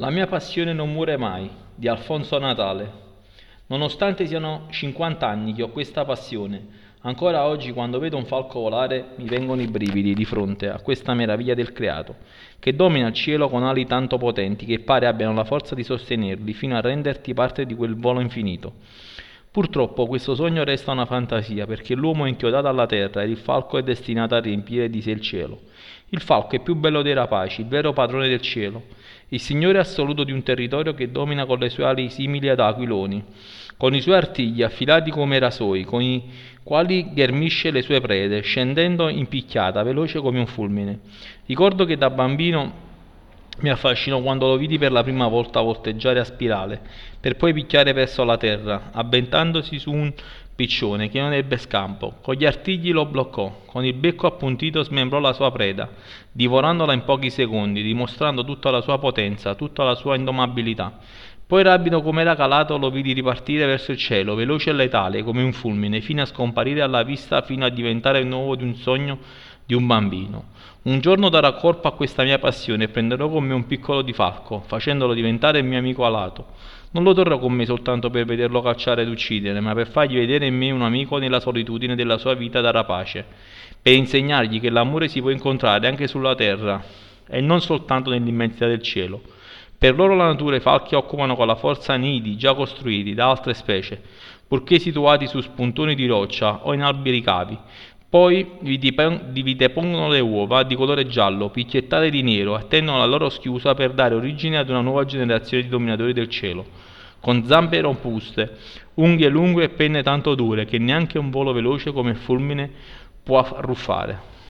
La mia passione non muore mai di Alfonso Natale. Nonostante siano 50 anni che ho questa passione, ancora oggi quando vedo un falco volare mi vengono i brividi di fronte a questa meraviglia del creato, che domina il cielo con ali tanto potenti che pare abbiano la forza di sostenerli fino a renderti parte di quel volo infinito. Purtroppo questo sogno resta una fantasia perché l'uomo è inchiodato alla terra ed il falco è destinato a riempire di sé il cielo. Il falco è più bello dei rapaci, il vero padrone del cielo, il signore assoluto di un territorio che domina con le sue ali simili ad aquiloni, con i suoi artigli affilati come rasoi, con i quali ghermisce le sue prede, scendendo in picchiata, veloce come un fulmine. Ricordo che da bambino mi affascinò quando lo vidi per la prima volta volteggiare a spirale, per poi picchiare verso la terra, avventandosi su un piccione che non ebbe scampo. Con gli artigli lo bloccò, con il becco appuntito smembrò la sua preda, divorandola in pochi secondi, dimostrando tutta la sua potenza, tutta la sua indomabilità. Poi rapido come era calato lo vidi ripartire verso il cielo, veloce e letale come un fulmine, fino a scomparire alla vista, fino a diventare il nuovo di un sogno di un bambino. Un giorno darò corpo a questa mia passione e prenderò con me un piccolo di falco, facendolo diventare il mio amico alato. Non lo terrò con me soltanto per vederlo cacciare ed uccidere, ma per fargli vedere in me un amico nella solitudine della sua vita da rapace, per insegnargli che l'amore si può incontrare anche sulla terra e non soltanto nell'immensità del cielo. Per loro la natura i falchi occupano con la forza nidi già costruiti da altre specie, purché situati su spuntoni di roccia o in alberi cavi, poi vi, depongono le uova di colore giallo, picchiettate di nero, attendono la loro schiusa per dare origine ad una nuova generazione di dominatori del cielo, con zampe robuste, unghie lunghe e penne tanto dure che neanche un volo veloce come il fulmine può arruffare.